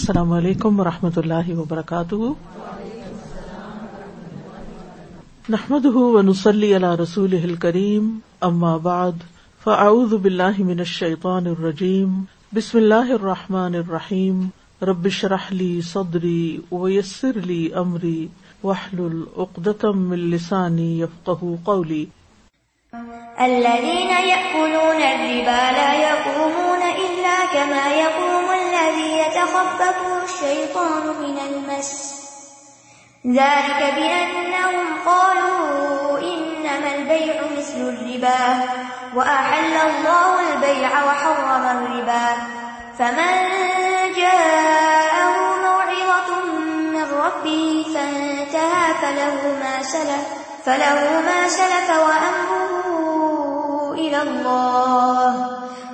السلام علیکم و رحمۃ اللہ وبرکاتہ۔ نحمد ونسلی علی رسول کریم اما بعد، فاعوذ باللہ من الشیطان الرجیم، بسم اللہ الرحمن الرحیم، رب اشرح لی صدری ویسر لی امری، واحلل عقدۃ من لسانی قولی۔ الذين يأكلون الربا لا يقومون إلا كما يقوم يتخبطه الشيطان من المس ذلك بأنهم قالوا إنما البيع مثل الربا وأحل الله البيع وحرم الربا فمن جاءه موعظة من ربه فانتهى فله ما سلف فله ما سلف وأمره إلى الله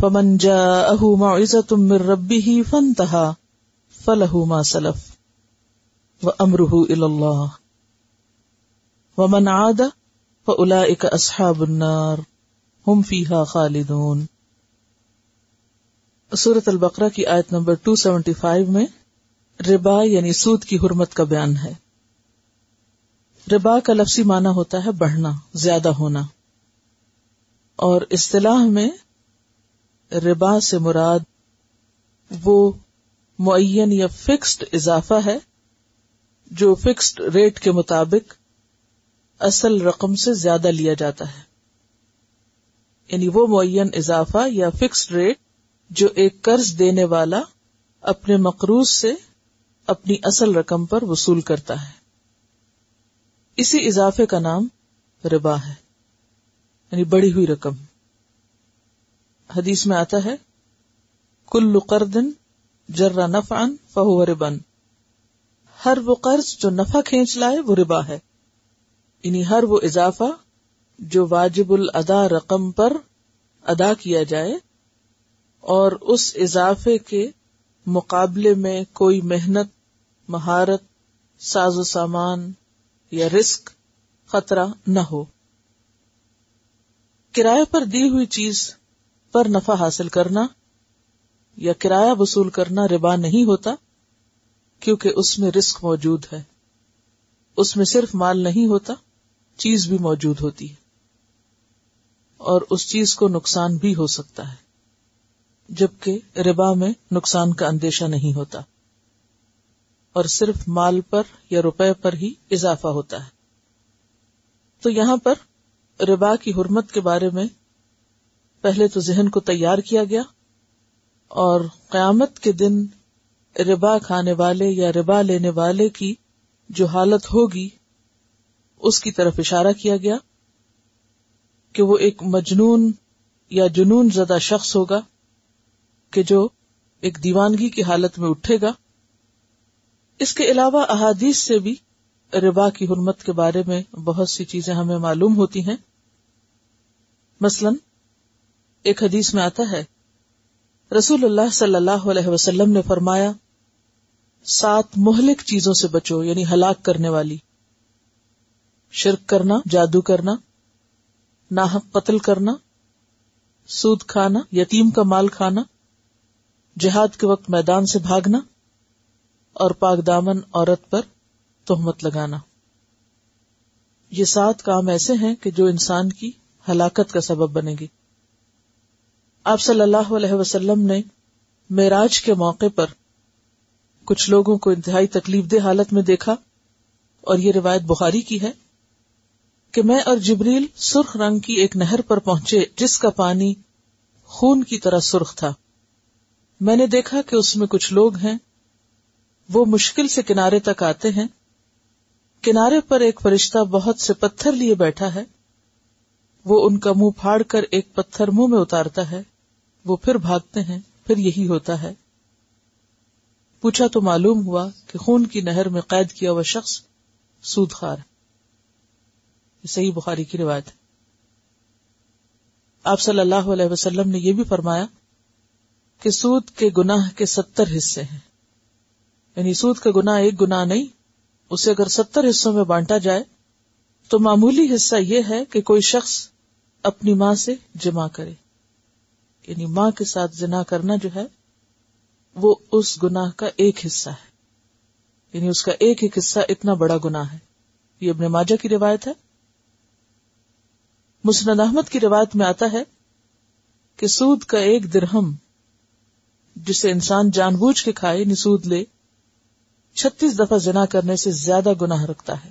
فمن جاءه موعظة من ربه فانتهى فله ما سلف وأمره إلى الله. ومن عاد فأولئك أصحاب النار. هم فيها خالدون. سورة البقرہ کی آیت نمبر 275 میں ربا یعنی سود کی حرمت کا بیان ہے۔ ربا کا لفظی معنی ہوتا ہے بڑھنا، زیادہ ہونا۔ اور اصطلاح میں ربا سے مراد وہ معین یا فکسڈ اضافہ ہے جو فکسڈ ریٹ کے مطابق اصل رقم سے زیادہ لیا جاتا ہے۔ یعنی وہ معین اضافہ یا فکسڈ ریٹ جو ایک قرض دینے والا اپنے مقروض سے اپنی اصل رقم پر وصول کرتا ہے۔ اسی اضافے کا نام ربا ہے یعنی بڑی ہوئی رقم۔ حدیث میں آتا ہے کل قرض جرا نفعا فہو ربن ہر وہ قرض جو نفع کھینچ لائے، وہ ربا ہے۔ یعنی ہر وہ اضافہ جو واجب الادا رقم پر ادا کیا جائے، اور اس اضافے کے مقابلے میں کوئی محنت، مہارت، ساز و سامان یا رسک خطرہ نہ ہو۔ کرایہ پر دی ہوئی چیز پر نفع حاصل کرنا یا کرایہ وصول کرنا ربا نہیں ہوتا، کیونکہ اس میں رسک موجود ہے۔ اس میں صرف مال نہیں ہوتا، چیز بھی موجود ہوتی ہے۔ اور اس چیز کو نقصان بھی ہو سکتا ہے، جبکہ ربا میں نقصان کا اندیشہ نہیں ہوتا۔ اور صرف مال پر یا روپے پر ہی اضافہ ہوتا ہے۔ تو یہاں پر ربا کی حرمت کے بارے میں پہلے تو ذہن کو تیار کیا گیا اور قیامت کے دن ربا کھانے والے یا ربا لینے والے کی جو حالت ہوگی، اس کی طرف اشارہ کیا گیا کہ وہ ایک مجنون یا جنون زدہ شخص ہوگا کہ جو ایک دیوانگی کی حالت میں اٹھے گا۔ اس کے علاوہ احادیث سے بھی ربا کی حرمت کے بارے میں بہت سی چیزیں ہمیں معلوم ہوتی ہیں۔ مثلا ایک حدیث میں آتا ہے، رسول اللہ صلی اللہ علیہ وسلم نے فرمایا، سات مہلک چیزوں سے بچو یعنی ہلاک کرنے والی۔ شرک کرنا، جادو کرنا، ناحق قتل کرنا، سود کھانا، یتیم کا مال کھانا، جہاد کے وقت میدان سے بھاگنا، اور پاک دامن عورت پر تہمت لگانا۔ یہ سات کام ایسے ہیں کہ جو انسان کی ہلاکت کا سبب بنے گی۔ آپ صلی اللہ علیہ وسلم نے معراج کے موقع پر کچھ لوگوں کو انتہائی تکلیف دہ حالت میں دیکھا اور یہ روایت بخاری کی ہے کہ میں اور جبریل سرخ رنگ کی ایک نہر پر پہنچے جس کا پانی خون کی طرح سرخ تھا۔ میں نے دیکھا کہ اس میں کچھ لوگ ہیں۔ وہ مشکل سے کنارے تک آتے ہیں۔ کنارے پر ایک فرشتہ بہت سے پتھر لیے بیٹھا ہے۔ وہ ان کا منہ پھاڑ کر ایک پتھر منہ میں اتارتا ہے۔ وہ پھر بھاگتے ہیں، پھر یہی ہوتا ہے۔ پوچھا تو معلوم ہوا کہ خون کی نہر میں قید کیا ہوا شخص سود خار صحیح بخاری کی روایت ہے۔ آپ صلی اللہ علیہ وسلم نے یہ بھی فرمایا کہ سود کے گناہ کے ستر حصے ہیں۔ یعنی سود کا گناہ ایک گناہ نہیں، اسے اگر ستر حصوں میں بانٹا جائے تو معمولی حصہ یہ ہے کہ کوئی شخص اپنی ماں سے جمع کرے۔ یعنی ماں کے ساتھ جنا کرنا جو ہے، وہ اس گناہ کا ایک حصہ ہے۔ یعنی اس کا ایک ایک حصہ اتنا بڑا گناہ ہے۔ یہ ابن ماجہ کی روایت ہے۔ مسند احمد کی روایت میں آتا ہے کہ سود کا ایک درہم جسے انسان جان بوجھ کے کھائے یعنی سود لے، چھتیس دفعہ جنا کرنے سے زیادہ گناہ رکھتا ہے۔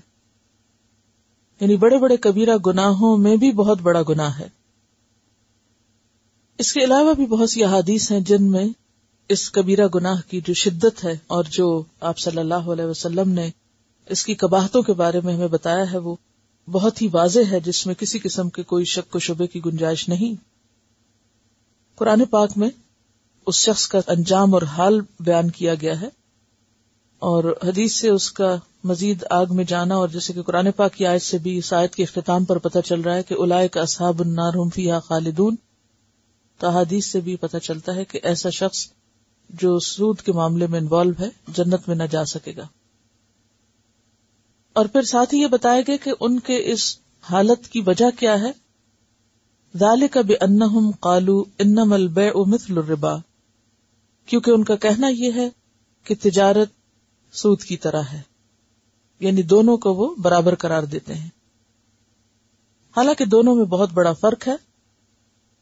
یعنی بڑے بڑے کبیرہ گناہوں میں بھی بہت بڑا گناہ ہے۔ اس کے علاوہ بھی بہت سی احادیث ہیں جن میں اس کبیرہ گناہ کی جو شدت ہے اور جو آپ صلی اللہ علیہ وسلم نے اس کی کباہتوں کے بارے میں ہمیں بتایا ہے، وہ بہت ہی واضح ہے جس میں کسی قسم کے کوئی شک و شبے کی گنجائش نہیں۔ قرآن پاک میں اس شخص کا انجام اور حال بیان کیا گیا ہے اور حدیث سے اس کا مزید آگ میں جانا اور جیسے کہ قرآن پاک کی آیت سے بھی اس آیت کے اختتام پر پتہ چل رہا ہے کہ الائے کا اصحاب النار ہم فیہا خالدون۔ تو حدیث سے بھی پتہ چلتا ہے کہ ایسا شخص جو سود کے معاملے میں انوالو ہے، جنت میں نہ جا سکے گا۔ اور پھر ساتھ ہی یہ بتایا گیا کہ ان کے اس حالت کی وجہ کیا ہے۔ ذالک بانہم قالو انما البیع مثل الربا۔ کیونکہ ان کا کہنا یہ ہے کہ تجارت سود کی طرح ہے یعنی دونوں کو وہ برابر قرار دیتے ہیں۔ حالانکہ دونوں میں بہت بڑا فرق ہے۔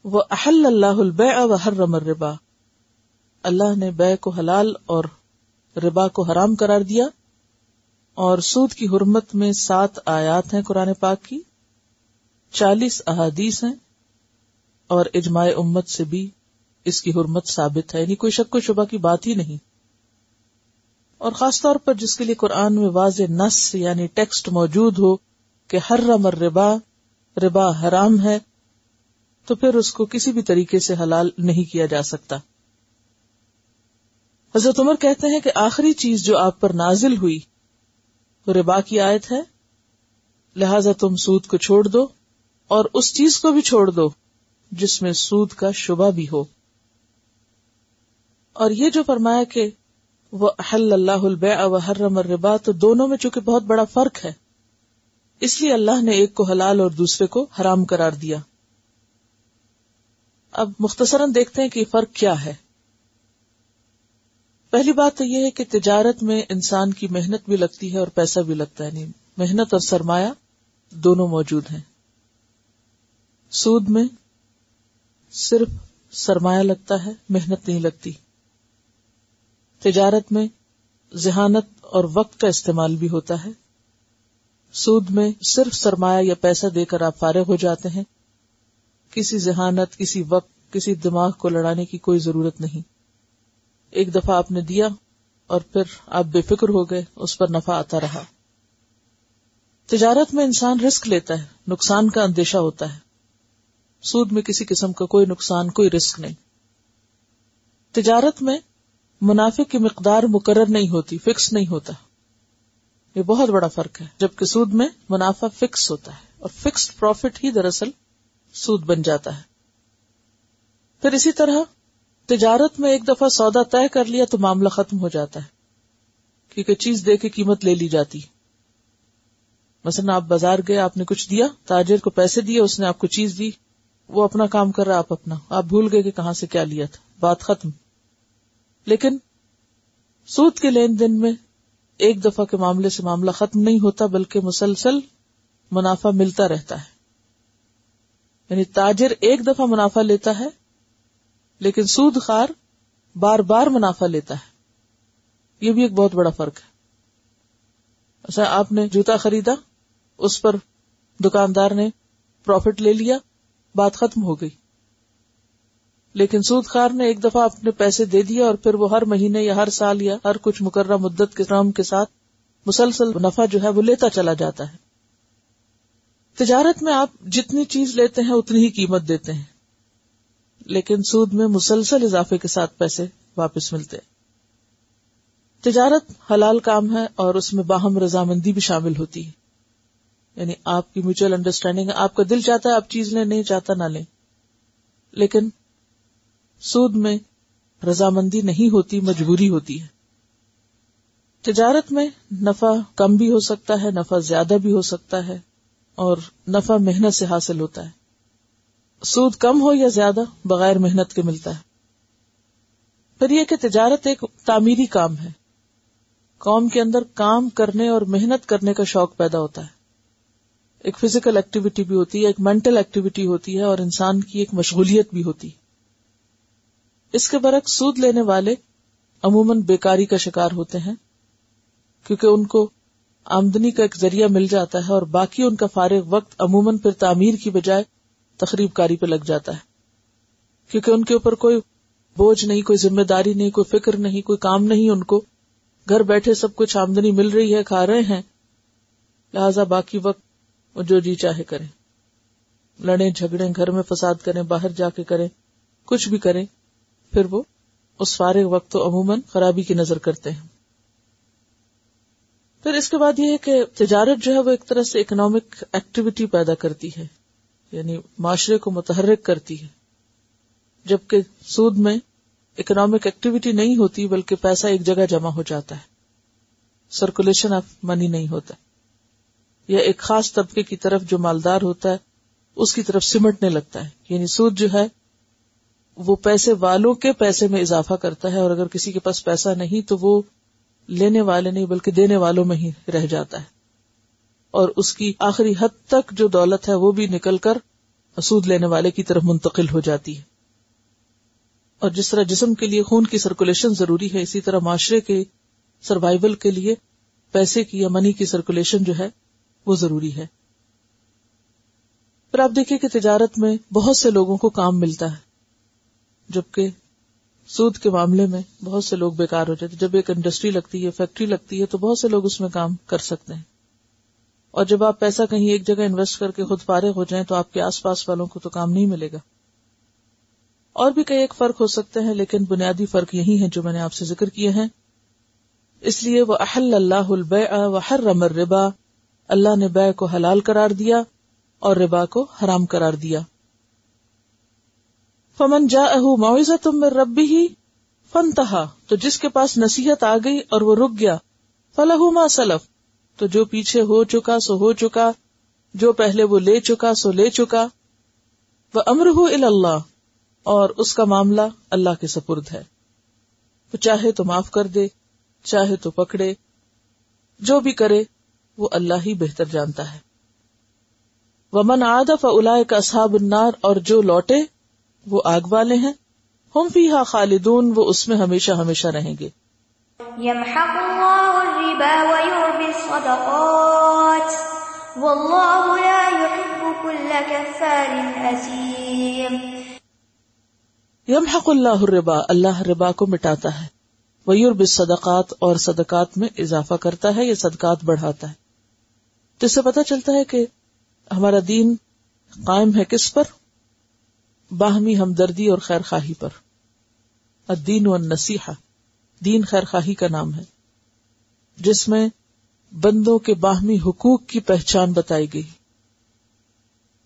وہ احل اللہ البیع و حرم الربا۔ اللہ نے بے کو حلال اور ربا کو حرام قرار دیا اور سود کی حرمت میں سات آیات ہیں قرآن پاک کی۔ چالیس احادیث ہیں اور اجماع امت سے بھی اس کی حرمت ثابت ہے۔ یعنی کوئی شک و شبہ کی بات ہی نہیں۔ اور خاص طور پر جس کے لیے قرآن میں واضح نس یعنی ٹیکسٹ موجود ہو کہ ہر رمر ربا ربا حرام ہے تو پھر اس کو کسی بھی طریقے سے حلال نہیں کیا جا سکتا۔ حضرت عمر کہتے ہیں کہ آخری چیز جو آپ پر نازل ہوئی، وہ ربا کی آیت ہے۔ لہذا تم سود کو چھوڑ دو اور اس چیز کو بھی چھوڑ دو جس میں سود کا شبہ بھی ہو۔ اور یہ جو فرمایا کہ وہ احل اللہ البیع و حرم الربا، تو دونوں میں چونکہ بہت بڑا فرق ہے، اس لیے اللہ نے ایک کو حلال اور دوسرے کو حرام قرار دیا۔ اب مختصراً دیکھتے ہیں کہ یہ فرق کیا ہے۔ پہلی بات تو یہ ہے کہ تجارت میں انسان کی محنت بھی لگتی ہے اور پیسہ بھی لگتا ہے نہیں محنت اور سرمایہ دونوں موجود ہیں۔ سود میں صرف سرمایہ لگتا ہے، محنت نہیں لگتی۔ تجارت میں ذہانت اور وقت کا استعمال بھی ہوتا ہے۔ سود میں صرف سرمایہ یا پیسہ دے کر آپ فارغ ہو جاتے ہیں کسی ذہانت، کسی وقت، کسی دماغ کو لڑانے کی کوئی ضرورت نہیں۔ ایک دفعہ آپ نے دیا اور پھر آپ بے فکر ہو گئے، اس پر نفع آتا رہا۔ تجارت میں انسان رسک لیتا ہے، نقصان کا اندیشہ ہوتا ہے۔ سود میں کسی قسم کا کوئی نقصان، کوئی رسک نہیں۔ تجارت میں منافع کی مقدار مقرر نہیں ہوتی، فکس نہیں ہوتا۔ یہ بہت بڑا فرق ہے، جبکہ سود میں منافع فکس ہوتا ہے اور فکسڈ پروفٹ ہی دراصل سود بن جاتا ہے۔ پھر اسی طرح تجارت میں ایک دفعہ سودا طے کر لیا تو معاملہ ختم ہو جاتا ہے، کیونکہ چیز دے کے قیمت لے لی جاتی۔ مثلا آپ بازار گئے، آپ نے کچھ دیا، تاجر کو پیسے دیے، اس نے آپ کو چیز دی، وہ اپنا کام کر رہا، آپ اپنا۔ آپ بھول گئے کہ کہاں سے کیا لیا تھا۔ بات ختم۔ لیکن سود کے لین دین میں ایک دفعہ کے معاملے سے معاملہ ختم نہیں ہوتا، بلکہ مسلسل منافع ملتا رہتا ہے۔ یعنی تاجر ایک دفعہ منافع لیتا ہے، لیکن سود خار بار بار منافع لیتا ہے۔ یہ بھی ایک بہت بڑا فرق ہے۔ اچھا آپ نے جوتا خریدا، اس پر دکاندار نے پروفٹ لے لیا، بات ختم ہو گئی۔ لیکن سود خار نے ایک دفعہ اپنے پیسے دے دیا اور پھر وہ ہر مہینے یا ہر سال یا ہر کچھ مقررہ مدت کے نام کے ساتھ مسلسل نفع جو ہے وہ لیتا چلا جاتا ہے۔ تجارت میں آپ جتنی چیز لیتے ہیں اتنی ہی قیمت دیتے ہیں۔ لیکن سود میں مسلسل اضافے کے ساتھ پیسے واپس ملتے تجارت حلال کام ہے اور اس میں باہم رضامندی بھی شامل ہوتی ہے۔ یعنی آپ کی میوچل انڈرسٹینڈنگ ہے، آپ کا دل چاہتا ہے آپ چیز لیں، نہیں چاہتا نہ لیں۔ لیکن سود میں رضامندی نہیں ہوتی، مجبوری ہوتی ہے۔ تجارت میں نفع کم بھی ہو سکتا ہے، نفع زیادہ بھی ہو سکتا ہے۔ اور نفع محنت سے حاصل ہوتا ہے۔ سود کم ہو یا زیادہ، بغیر محنت کے ملتا ہے۔ پھر یہ کہ تجارت ایک تعمیری کام ہے۔ قوم کے اندر کام کرنے اور محنت کرنے کا شوق پیدا ہوتا ہے۔ ایک فزیکل ایکٹیویٹی بھی ہوتی ہے، ایک مینٹل ایکٹیویٹی ہوتی ہے اور انسان کی ایک مشغولیت بھی ہوتی ہے۔ اس کے برعکس سود لینے والے عموماً بیکاری کا شکار ہوتے ہیں، کیونکہ ان کو آمدنی کا ایک ذریعہ مل جاتا ہے اور باقی ان کا فارغ وقت عموماً پھر تعمیر کی بجائے تقریب کاری پہ لگ جاتا ہے۔ کیونکہ ان کے اوپر کوئی بوجھ نہیں، کوئی ذمہ داری نہیں، کوئی فکر نہیں، کوئی کام نہیں ان کو۔ گھر بیٹھے سب کچھ آمدنی مل رہی ہے، کھا رہے ہیں۔ لہذا باقی وقت وہ جو جی چاہے کریں۔ لڑیں جھگڑے گھر میں فساد کریں، باہر جا کے کریں، کچھ بھی کریں، پھر وہ اس فارغ وقت تو عموماً خرابی کی نظر کرتے ہیں۔ پھر اس کے بعد یہ ہے کہ تجارت جو ہے وہ ایک طرح سے اکنامک ایکٹیویٹی پیدا کرتی ہے یعنی معاشرے کو متحرک کرتی ہے۔ جبکہ سود میں اکنامک ایکٹیویٹی نہیں ہوتی، بلکہ پیسہ ایک جگہ جمع ہو جاتا ہے۔ سرکولیشن آف منی نہیں ہوتا۔ یا ایک خاص طبقے کی طرف جو مالدار ہوتا ہے، اس کی طرف سمٹنے لگتا ہے۔ یعنی سود جو ہے، وہ پیسے والوں کے پیسے میں اضافہ کرتا ہے، اور اگر کسی کے پاس پیسہ نہیں تو وہ لینے والے نہیں بلکہ دینے والوں میں ہی رہ جاتا ہے۔ اور اس کی آخری حد تک جو دولت ہے وہ بھی نکل کر سود لینے والے کی طرف منتقل ہو جاتی ہے۔ اور جس طرح جسم کے لیے خون کی سرکولیشن ضروری ہے، اسی طرح معاشرے کے سروائول کے لیے پیسے کی یا منی کی سرکولیشن جو ہے وہ ضروری ہے۔ پھر آپ دیکھیے کہ تجارت میں بہت سے لوگوں کو کام ملتا ہے، جبکہ سود کے معاملے میں بہت سے لوگ بیکار ہو جاتے جب ایک انڈسٹری لگتی ہے فیکٹری لگتی ہے، تو بہت سے لوگ اس میں کام کر سکتے ہیں۔ اور جب آپ پیسہ کہیں ایک جگہ انویسٹ کر کے خود فارغ ہو جائیں، تو آپ کے آس پاس والوں کو تو کام نہیں ملے گا۔ اور بھی کئی ایک فرق ہو سکتے ہیں، لیکن بنیادی فرق یہی ہے جو میں نے آپ سے ذکر کیے ہیں۔ اس لیے وہ احل اللہ و ہر رمر ربا اللہ نے بے کو حلال قرار دیا اور ربا کو حرام قرار دیا۔ فمن جا اہ معاوضہ تم میں ربی ہی فنتہا تو جس کے پاس نصیحت آ گئی اور وہ رک گیا فلاح ما سلف، تو جو پیچھے ہو چکا سو ہو چکا، جو پہلے وہ لے چکا سو لے چکا وہ امر ہو اللہ، اور اس کا معاملہ اللہ کے سپرد ہے۔ وہ چاہے تو معاف کر دے، چاہے تو پکڑے، جو بھی کرے، وہ اللہ ہی بہتر جانتا ہے۔ وہ من آدف الا کا اصحاب النار، اور جو لوٹے وہ آگ والے ہیں۔ ہم فی ہا خالدون وہ اس میں ہمیشہ ہمیشہ رہیں گے۔ الربا ويربي الصدقات۔ والله لا يحب كل كفار يمحق اللہ الربا اللہ ربا کو مٹاتا ہے۔ ویور صدقات اور صدقات میں اضافہ کرتا ہے یا صدقات بڑھاتا ہے۔ تو اس سے پتا چلتا ہے کہ ہمارا دین قائم ہے کس پر؟ باہمی ہمدردی اور خیر خواہی پر۔ الدین و نصیحہ دین خیر خواہی کا نام ہے، جس میں بندوں کے باہمی حقوق کی پہچان بتائی گئی۔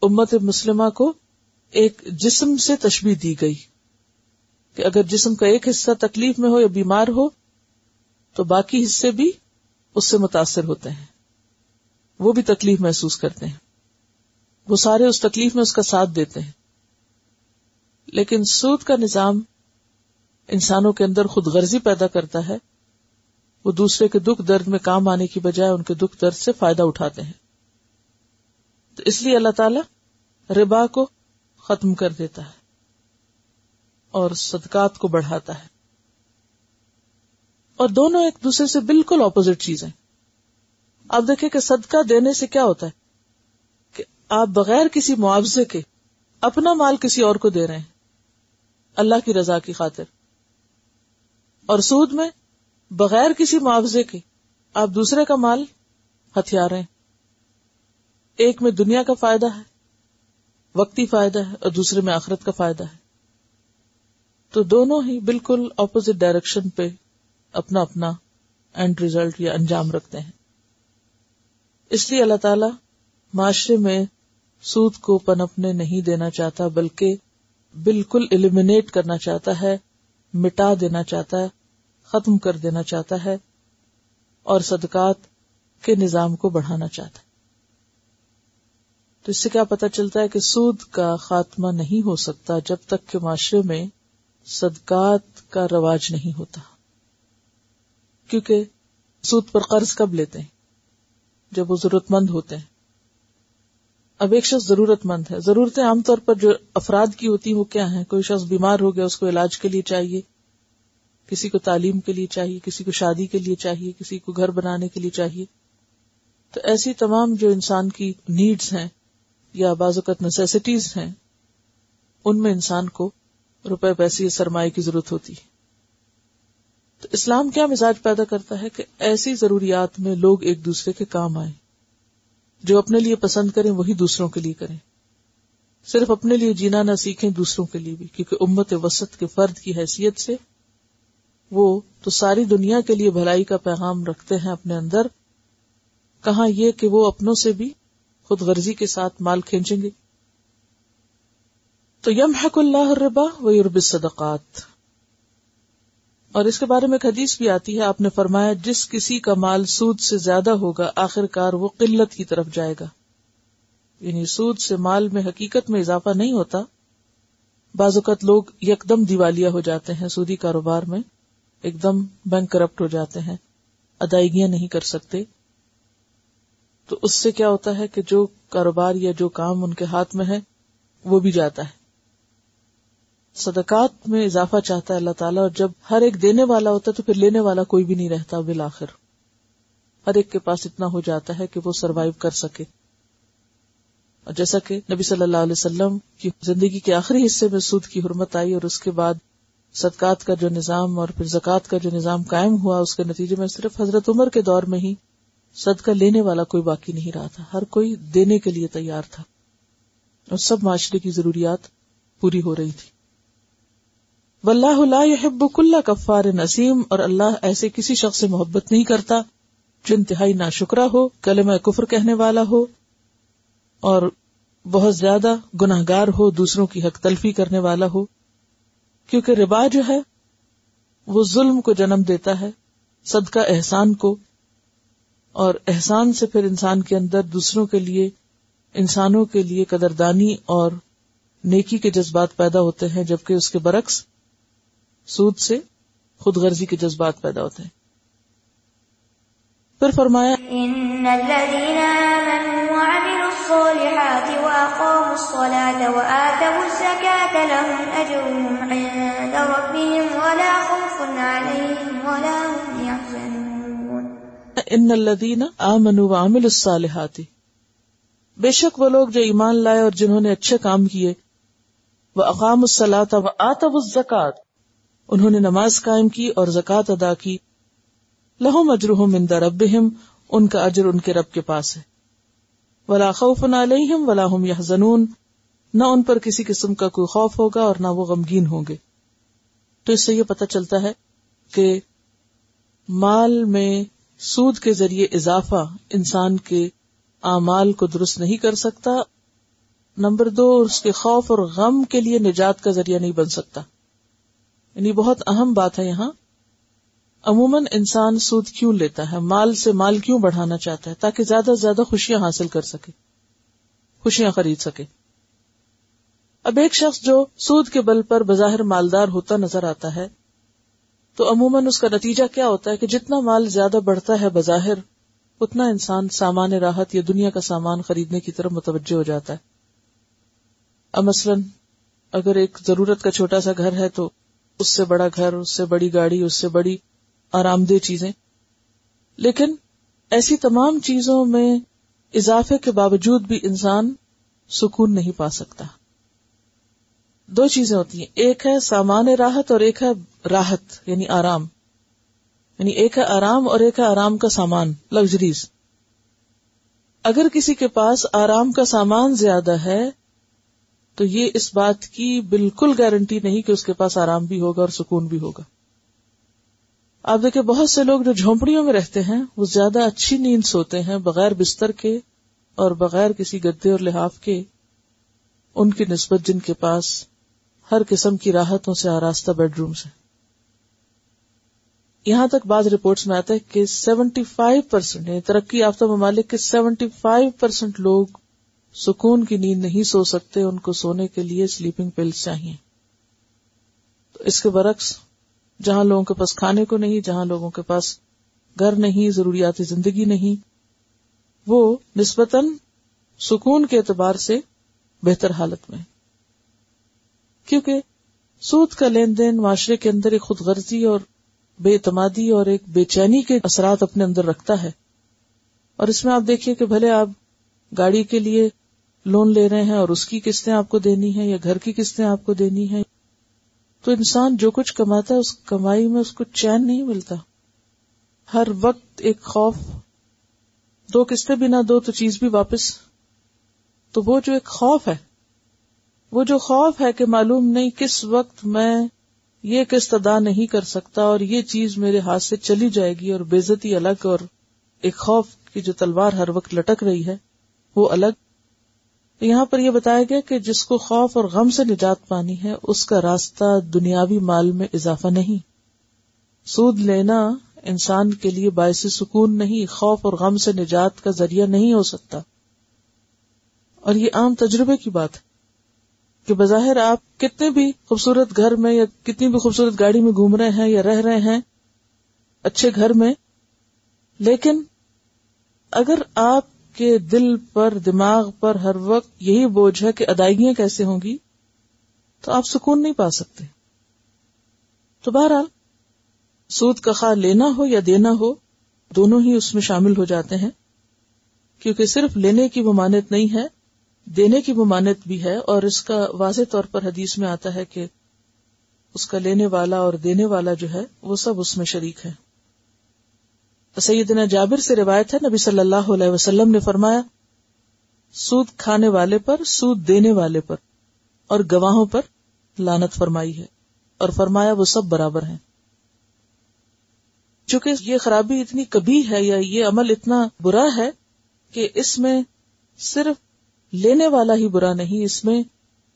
امت مسلمہ کو ایک جسم سے تشبیح دی گئی کہ اگر جسم کا ایک حصہ تکلیف میں ہو یا بیمار ہو، تو باقی حصے بھی اس سے متاثر ہوتے ہیں۔ وہ بھی تکلیف محسوس کرتے ہیں۔ وہ سارے اس تکلیف میں اس کا ساتھ دیتے ہیں۔ لیکن سود کا نظام انسانوں کے اندر خود غرضی پیدا کرتا ہے، وہ دوسرے کے دکھ درد میں کام آنے کی بجائے ان کے دکھ درد سے فائدہ اٹھاتے ہیں۔ تو اس لیے اللہ تعالی ربا کو ختم کر دیتا ہے اور صدقات کو بڑھاتا ہے۔ اور دونوں ایک دوسرے سے بالکل اپوزٹ چیزیں۔ آپ دیکھیں کہ صدقہ دینے سے کیا ہوتا ہے؟ کہ آپ بغیر کسی معاوضے کے اپنا مال کسی اور کو دے رہے ہیں۔ اللہ کی رضا کی خاطر۔ اور سود میں بغیر کسی معاوضے کے آپ دوسرے کا مال ہتھیار ہیں۔ ایک میں دنیا کا فائدہ ہے، وقتی فائدہ ہے، اور دوسرے میں آخرت کا فائدہ ہے۔ تو دونوں ہی بالکل اپوزٹ ڈائریکشن پہ اپنا اپنا اینڈ ریزلٹ یا انجام رکھتے ہیں۔ اس لیے اللہ تعالی معاشرے میں سود کو پنپنے نہیں دینا چاہتا، بلکہ بالکل ایلیمینیٹ کرنا چاہتا ہے، مٹا دینا چاہتا ہے، ختم کر دینا چاہتا ہے، اور صدقات کے نظام کو بڑھانا چاہتا ہے۔ تو اس سے کیا پتا چلتا ہے کہ سود کا خاتمہ نہیں ہو سکتا جب تک کہ معاشرے میں صدقات کا رواج نہیں ہوتا۔ کیونکہ سود پر قرض کب لیتے ہیں؟ جب وہ ضرورت مند ہوتے ہیں۔ اب ایک شخص ضرورت مند ہے۔ ضرورتیں عام طور پر جو افراد کی ہوتی ہیں، وہ کیا ہیں؟ کوئی شخص بیمار ہو گیا، اس کو علاج کے لیے چاہیے، کسی کو تعلیم کے لیے چاہیے، کسی کو شادی کے لیے چاہیے، کسی کو گھر بنانے کے لیے چاہیے۔ تو ایسی تمام جو انسان کی نیڈس ہیں یا بعض اوقات نیسیسٹیز ہیں، ان میں انسان کو روپے پیسے یا سرمایہ کی ضرورت ہوتی ہے۔ تو اسلام کیا مزاج پیدا کرتا ہے کہ ایسی ضروریات میں لوگ ایک دوسرے کے کام آئیں؟ جو اپنے لیے پسند کریں، وہی دوسروں کے لیے کریں۔ صرف اپنے لیے جینا نہ سیکھیں، دوسروں کے لیے بھی۔ کیونکہ امت وسط کے فرد کی حیثیت سے وہ تو ساری دنیا کے لیے بھلائی کا پیغام رکھتے ہیں اپنے اندر۔ کہاں یہ کہ وہ اپنوں سے بھی خود غرضی کے ساتھ مال کھینچیں گے۔ تو یم حق اللہ ربا و یورب صدقات اور اس کے بارے میں ایک حدیث بھی آتی ہے، آپ نے فرمایا، جس کسی کا مال سود سے زیادہ ہوگا آخر کار وہ قلت کی طرف جائے گا۔ یعنی سود سے مال میں حقیقت میں اضافہ نہیں ہوتا۔ بعض اوقات لوگ یکدم دیوالیہ ہو جاتے ہیں، سودی کاروبار میں ایک دم بینک کرپٹ ہو جاتے ہیں، ادائیگیاں نہیں کر سکتے۔ تو اس سے کیا ہوتا ہے کہ جو کاروبار یا جو کام ان کے ہاتھ میں ہے، وہ بھی جاتا ہے۔ صدقات میں اضافہ چاہتا ہے اللہ تعالیٰ، اور جب ہر ایک دینے والا ہوتا ہے تو پھر لینے والا کوئی بھی نہیں رہتا بالآخر۔ ہر ایک کے پاس اتنا ہو جاتا ہے کہ وہ سروائو کر سکے۔ اور جیسا کہ نبی صلی اللہ علیہ وسلم کی زندگی کے آخری حصے میں سود کی حرمت آئی، اور اس کے بعد صدقات کا جو نظام اور پھر زکوٰۃ کا جو نظام قائم ہوا، اس کے نتیجے میں صرف حضرت عمر کے دور میں ہی صدقہ لینے والا کوئی باقی نہیں رہا تھا۔ ہر کوئی دینے کے لیے تیار تھا۔ اور سب معاشرے کی ضروریات پوری ہو رہی تھی۔ واللہ لا يحب كل کفار نسیم اور اللہ ایسے کسی شخص سے محبت نہیں کرتا جو انتہائی نا شکرا ہو، کلمہ کفر کہنے والا ہو اور بہت زیادہ گناہ گار ہو، دوسروں کی حق تلفی کرنے والا ہو۔ کیونکہ ربا جو ہے، وہ ظلم کو جنم دیتا ہے، صدقہ احسان کو۔ اور احسان سے پھر انسان کے اندر دوسروں کے لیے، انسانوں کے لیے قدردانی اور نیکی کے جذبات پیدا ہوتے ہیں، جبکہ اس کے برعکس سود سے خود غرضی کے جذبات پیدا ہوتے ہیں۔ پھر فرمایا إن الذين آمنوا وعملوا الصالحات وأقاموا الصلاة وآتوا الزكاة لهم أجرهم عند ربهم ولا خوف عليهم ولا هم يحزنون۔ ان الذين آمنوا وعملوا الصالحات۔ بے شک وہ لوگ جو ایمان لائے اور جنہوں نے اچھے کام کیے وہ اقام الصلاۃ و آتب الزکات انہوں نے نماز قائم کی اور زکوٰۃ ادا کی۔ لہم اجرہم عند ربہم، ان کا اجر ان کے رب کے پاس ہے۔ ولا خوف علیہم ولا هم يحزنون نہ ان پر کسی قسم کا کوئی خوف ہوگا اور نہ وہ غمگین ہوں گے۔ تو اس سے یہ پتہ چلتا ہے کہ مال میں سود کے ذریعے اضافہ انسان کے اعمال کو درست نہیں کر سکتا۔ نمبر دو، اس کے خوف اور غم کے لیے نجات کا ذریعہ نہیں بن سکتا۔ یعنی بہت اہم بات ہے یہاں۔ عموماً انسان سود کیوں لیتا ہے؟ مال سے مال کیوں بڑھانا چاہتا ہے؟ تاکہ زیادہ سے زیادہ خوشیاں حاصل کر سکے۔ خوشیاں خرید سکے۔ اب ایک شخص جو سود کے بل پر بظاہر مالدار ہوتا نظر آتا ہے، تو عموماً اس کا نتیجہ کیا ہوتا ہے کہ جتنا مال زیادہ بڑھتا ہے بظاہر، اتنا انسان سامان راحت یا دنیا کا سامان خریدنے کی طرف متوجہ ہو جاتا ہے۔ اب مثلاً اگر ایک ضرورت کا چھوٹا سا گھر ہے تو اس سے بڑا گھر، اس سے بڑی گاڑی، اس سے بڑی آرام دہ چیزیں۔ لیکن ایسی تمام چیزوں میں اضافے کے باوجود بھی انسان سکون نہیں پا سکتا۔ دو چیزیں ہوتی ہیں۔ ایک ہے سامان راحت اور ایک ہے راحت یعنی آرام۔ یعنی ایک ہے آرام اور ایک ہے آرام کا سامان، لگژریز۔ اگر کسی کے پاس آرام کا سامان زیادہ ہے تو یہ اس بات کی بالکل گارنٹی نہیں کہ اس کے پاس آرام بھی ہوگا اور سکون بھی ہوگا۔ آپ دیکھیں، بہت سے لوگ جو جھونپڑیوں میں رہتے ہیں، وہ زیادہ اچھی نیند سوتے ہیں بغیر بستر کے اور بغیر کسی گدے اور لحاف کے۔ ان کی نسبت جن کے پاس ہر قسم کی راحتوں سے، آراستہ بیڈ روم سے یہاں تک بعض رپورٹس میں آتا ہے کہ سیونٹی فائیو پرسینٹ ترقی یافتہ ممالک کے سیونٹی فائیو پرسینٹ لوگ سکون کی نیند نہیں سو سکتے، ان کو سونے کے لیے سلیپنگ پلس چاہیے۔ تو اس کے برعکس، جہاں لوگوں کے پاس کھانے کو نہیں، جہاں لوگوں کے پاس گھر نہیں ضروریات زندگی نہیں، وہ نسبتاً سکون کے اعتبار سے بہتر حالت میں۔ کیونکہ سود کا لین دین معاشرے کے اندر ایک خود غرضی اور بے اعتمادی اور ایک بے چینی کے اثرات اپنے اندر رکھتا ہے۔ اور اس میں آپ دیکھیے کہ بھلے آپ گاڑی کے لیے لون لے رہے ہیں اور اس کی قسطیں آپ کو دینی ہے یا گھر کی قسطیں آپ کو دینی ہے تو انسان جو کچھ کماتا ہے، اس کمائی میں اس کو چین نہیں ملتا۔ ہر وقت ایک خوف، دو قسطیں بھی نہ دو تو چیز بھی واپس۔ تو وہ جو ایک خوف ہے، وہ جو خوف ہے کہ معلوم نہیں کس وقت میں یہ قسط ادا نہیں کر سکتا اور یہ چیز میرے ہاتھ سے چلی جائے گی اور بےزتی الگ اور ایک خوف کی جو تلوار ہر وقت لٹک رہی ہے۔ وہ الگ۔ یہاں پر یہ بتایا گیا کہ جس کو خوف اور غم سے نجات پانی ہے، اس کا راستہ دنیاوی مال میں اضافہ نہیں۔ سود لینا انسان کے لیے باعث سکون نہیں، خوف اور غم سے نجات کا ذریعہ نہیں ہو سکتا۔ اور یہ عام تجربے کی بات ہے کہ بظاہر آپ کتنے بھی خوبصورت گھر میں یا کتنی بھی خوبصورت گاڑی میں گھوم رہے ہیں یا رہ رہے ہیں، اچھے گھر میں، لیکن اگر آپ کے دل پر، دماغ پر ہر وقت یہی بوجھ ہے کہ ادائیگیاں کیسے ہوں گی، تو آپ سکون نہیں پا سکتے۔ تو بہرحال، سود کا خواہ لینا ہو یا دینا ہو، دونوں ہی اس میں شامل ہو جاتے ہیں۔ کیونکہ صرف لینے کی ممانت نہیں ہے، دینے کی ممانت بھی ہے، اور اس کا واضح طور پر حدیث میں آتا ہے کہ اس کا لینے والا اور دینے والا جو ہے، وہ سب اس میں شریک ہے سیدنا جابر سے روایت ہے، نبی صلی اللہ علیہ وسلم نے فرمایا، سود کھانے والے پر، سود دینے والے پر، اور گواہوں پر لانت فرمائی ہے، اور فرمایا وہ سب برابر ہیں۔ چونکہ یہ خرابی اتنی کبھی ہے یا یہ عمل اتنا برا ہے کہ اس میں صرف لینے والا ہی برا نہیں، اس میں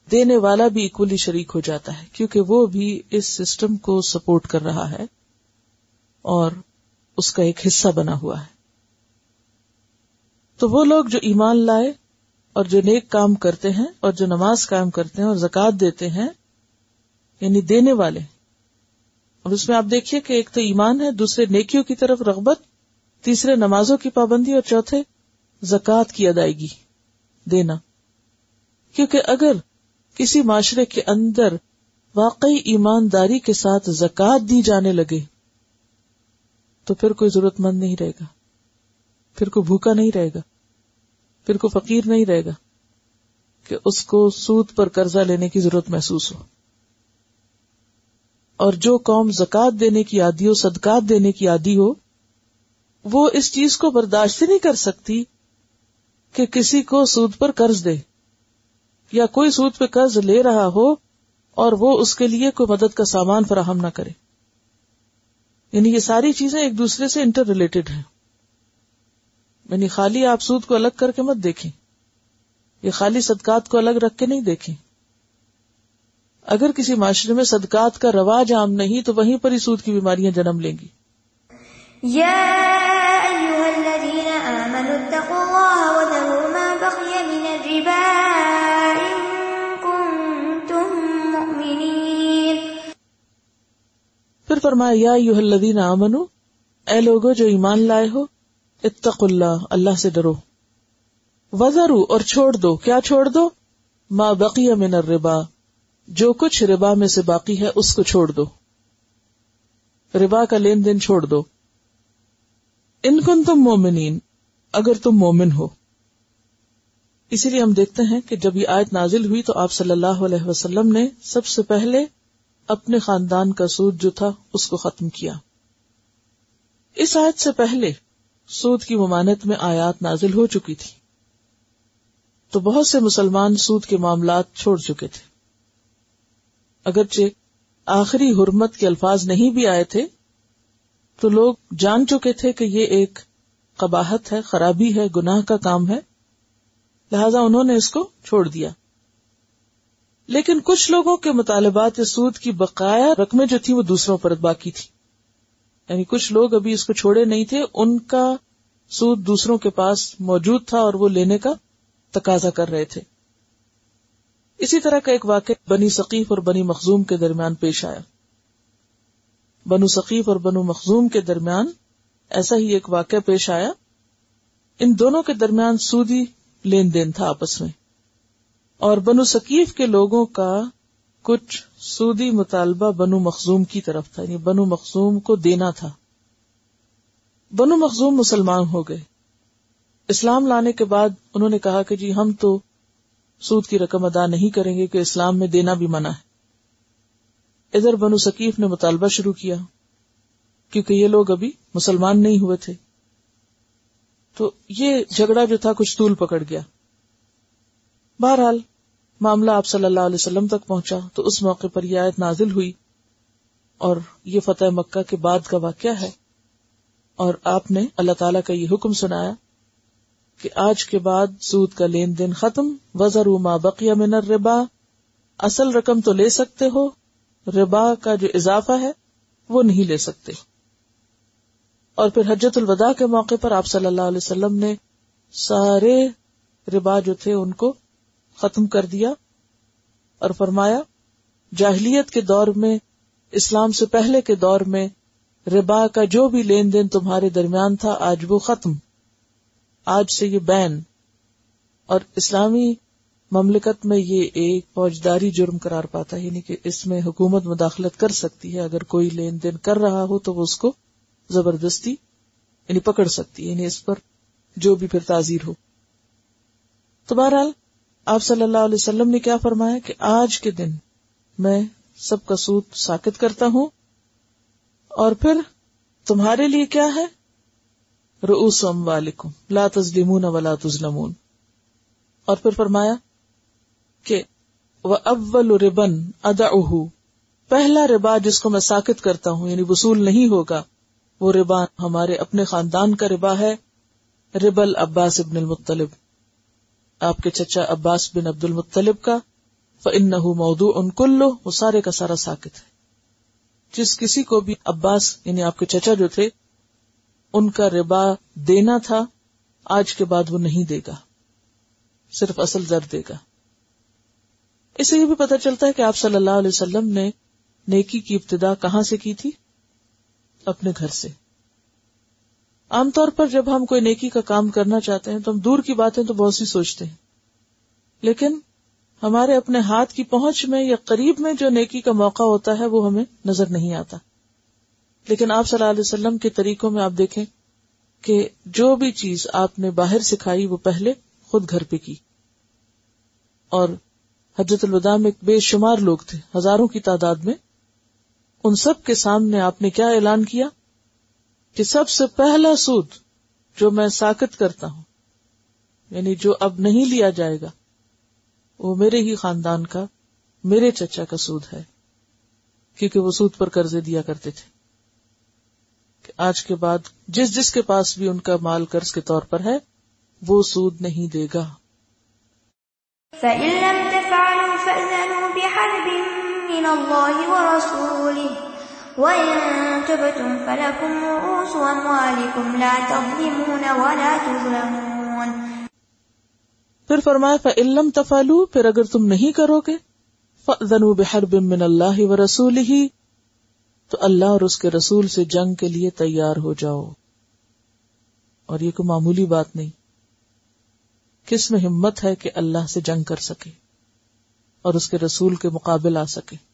دینے والا بھی اکولی شریک ہو جاتا ہے، کیونکہ وہ بھی اس سسٹم کو سپورٹ کر رہا ہے، اور اس کا ایک حصہ بنا ہوا ہے۔ تو وہ لوگ جو ایمان لائے اور جو نیک کام کرتے ہیں اور جو نماز کام کرتے ہیں اور زکات دیتے ہیں یعنی دینے والے۔ اور اس میں آپ دیکھیے کہ ایک تو ایمان ہے، دوسرے نیکیوں کی طرف رغبت، تیسرے نمازوں کی پابندی اور چوتھے زکات کی ادائیگی، دینا۔ کیونکہ اگر کسی معاشرے کے اندر واقعی ایمانداری کے ساتھ زکات دی جانے لگے تو پھر کوئی ضرورت مند نہیں رہے گا۔ پھر کوئی بھوکا نہیں رہے گا۔ پھر کوئی فقیر نہیں رہے گا کہ اس کو سود پر قرضہ لینے کی ضرورت محسوس ہو۔ اور جو قوم زکات دینے کی عادی ہو، صدقات دینے کی عادی ہو، وہ اس چیز کو برداشت نہیں کر سکتی کہ کسی کو سود پر قرض دے یا کوئی سود پہ قرض لے رہا ہو اور وہ اس کے لیے کوئی مدد کا سامان فراہم نہ کرے۔ یعنی یہ ساری چیزیں ایک دوسرے سے انٹر ریلیٹڈ ہیں۔ یعنی خالی آپ سود کو الگ کر کے مت دیکھیں۔ یہ خالی صدقات کو الگ رکھ کے نہیں دیکھیں۔ اگر کسی معاشرے میں صدقات کا رواج عام نہیں تو وہیں پر ہی سود کی بیماریاں جنم لیں گی۔ يا أيها آمنوا اتقوا الله وذروا ما بقي من الربا۔ فرمایا، یا ایوہ الذین آمنو اے لوگو جو ایمان لائے ہو، اتقوا اللہ اللہ سے ڈرو۔ وزرو اور چھوڑ دو۔ کیا چھوڑ دو؟ ما بقی من الربا۔ جو کچھ ربا میں سے باقی ہے، اس کو چھوڑ دو۔ ربا کا لین دین چھوڑ دو۔ ان کن تم مومنین، اگر تم مومن ہو۔ اسی لیے ہم دیکھتے ہیں کہ جب یہ آیت نازل ہوئی تو آپ صلی اللہ علیہ وسلم نے سب سے پہلے اپنے خاندان کا سود جو تھا اس کو ختم کیا۔ اس آیت سے پہلے سود کی ممانت میں آیات نازل ہو چکی تھی۔ تو بہت سے مسلمان سود کے معاملات چھوڑ چکے تھے۔ اگرچہ آخری حرمت کے الفاظ نہیں بھی آئے تھے، تو لوگ جان چکے تھے کہ یہ ایک قباحت ہے، خرابی ہے، گناہ کا کام ہے، لہذا انہوں نے اس کو چھوڑ دیا۔ لیکن کچھ لوگوں کے مطالبات سود کی بقایا رقمیں جو تھی وہ دوسروں پر باقی تھی۔ یعنی کچھ لوگ ابھی اس کو چھوڑے نہیں تھے، ان کا سود دوسروں کے پاس موجود تھا اور وہ لینے کا تقاضا کر رہے تھے۔ اسی طرح کا ایک واقع بنی ثقیف اور بنی مخزوم کے درمیان پیش آیا۔ بنو ثقیف اور بنو مخزوم کے درمیان ایسا ہی ایک واقعہ پیش آیا۔ ان دونوں کے درمیان سودی لین دین تھا آپس میں۔ اور بنو ثقیف کے لوگوں کا کچھ سودی مطالبہ بنو مخزوم کی طرف تھا یعنی بنو مخزوم کو دینا تھا۔ بنو مخزوم مسلمان ہو گئے۔ اسلام لانے کے بعد انہوں نے کہا کہ جی ہم تو سود کی رقم ادا نہیں کریں گے کہ اسلام میں دینا بھی منع ہے۔ ادھر بنو ثقیف نے مطالبہ شروع کیا، کیونکہ یہ لوگ ابھی مسلمان نہیں ہوئے تھے۔ تو یہ جھگڑا جو تھا، کچھ طول پکڑ گیا۔ بہرحال معاملہ آپ صلی اللہ علیہ وسلم تک پہنچا تو اس موقع پر یہ آیت نازل ہوئی اور یہ فتح مکہ کے بعد کا واقعہ ہے اور آپ نے اللہ تعالی کا یہ حکم سنایا کہ آج کے بعد سود کا لین دین ختم وزر ما بقیہ من الربا، اصل رقم تو لے سکتے ہو، ربا کا جو اضافہ ہے وہ نہیں لے سکتے۔ اور پھر حجت الوداع کے موقع پر آپ صلی اللہ علیہ وسلم نے سارے ربا جو تھے ان کو ختم کر دیا اور فرمایا، جاہلیت کے دور میں، اسلام سے پہلے کے دور میں، ربا کا جو بھی لین دین تمہارے درمیان تھا، آج وہ ختم۔ آج سے یہ بین۔ اور اسلامی مملکت میں یہ ایک فوجداری جرم قرار پاتا ہے یعنی کہ اس میں حکومت مداخلت کر سکتی ہے۔ اگر کوئی لین دین کر رہا ہو، تو وہ اس کو زبردستی یعنی پکڑ سکتی ہے یعنی اس پر جو بھی پھر تعزیر ہو۔ تو بہرحال آپ صلی اللہ علیہ وسلم نے کیا فرمایا کہ آج کے دن میں سب کا سوت ساکت کرتا ہوں اور پھر تمہارے لیے کیا ہے؟ رؤوس اموالکم لا تظلمون ولا تظلمون۔ اور پھر فرمایا کہ وہ اول ربن ادا پہلا ربا جس کو میں ساکت کرتا ہوں یعنی وصول نہیں ہوگا، وہ ربا ہمارے اپنے خاندان کا ربا ہے ربل عباس ابن المطلب۔ آپ کے چچا عباس بن عبد المطلب کا فن مودو ان کلو وہ سارے کا سارا ساکت ہے۔ جس کسی کو بھی عباس یعنی آپ کے چچا جو تھے، ان کا ربا دینا تھا، آج کے بعد وہ نہیں دے گا۔ صرف اصل زر دے گا۔ اسے یہ بھی پتا چلتا ہے کہ آپ صلی اللہ علیہ وسلم نے نیکی کی ابتدا کہاں سے کی تھی؟ اپنے گھر سے۔ عام طور پر جب ہم کوئی نیکی کا کام کرنا چاہتے ہیں تو ہم دور کی باتیں تو بہت سی سوچتے ہیں۔ لیکن ہمارے اپنے ہاتھ کی پہنچ میں یا قریب میں جو نیکی کا موقع ہوتا ہے وہ ہمیں نظر نہیں آتا۔ لیکن آپ صلی اللہ علیہ وسلم کے طریقوں میں آپ دیکھیں کہ جو بھی چیز آپ نے باہر سکھائی وہ پہلے خود گھر پہ کی۔ اور حجت الوداع میں بے شمار لوگ تھے، ہزاروں کی تعداد میں۔ ان سب کے سامنے آپ نے کیا اعلان کیا؟ کہ سب سے پہلا سود جو میں ساکت کرتا ہوں یعنی جو اب نہیں لیا جائے گا، وہ میرے ہی خاندان کا، میرے چچا کا سود ہے، کیونکہ وہ سود پر قرضے دیا کرتے تھے۔ کہ آج کے بعد جس جس کے پاس بھی ان کا مال قرض کے طور پر ہے، وہ سود نہیں دے گا۔ فَإِن لَمْ تَفْعَلُوا فَأْذَنُوا بِحَرْبٍ مِّنَ اللَّهِ وَرَسُولِهِ پھر فرمایا، فَإِن تفالو پھر اگر تم نہیں کرو گے، فَأْذَنُوا بِحَرْبٍ مِّنَ اللَّهِ وَرَسُولِهِ، تو اللہ اور اس کے رسول سے جنگ کے لیے تیار ہو جاؤ۔ اور یہ کوئی معمولی بات نہیں۔ کس میں ہمت ہے کہ اللہ سے جنگ کر سکے اور اس کے رسول کے مقابل آ سکے؟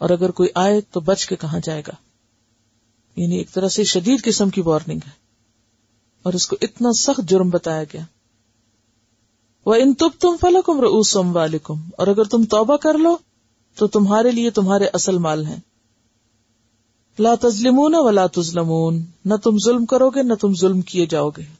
اور اگر کوئی آئے تو بچ کے کہاں جائے گا؟ یعنی ایک طرح سے شدید قسم کی وارننگ ہے۔ اور اس کو اتنا سخت جرم بتایا گیا۔ وہ ان تب تم فلکم روسم والم اور اگر تم توبہ کر لو، تو تمہارے لیے تمہارے اصل مال ہیں۔ لا تزلمون ولا تظلمون۔ نہ تم ظلم کرو گے، نہ تم ظلم کیے جاؤ گے۔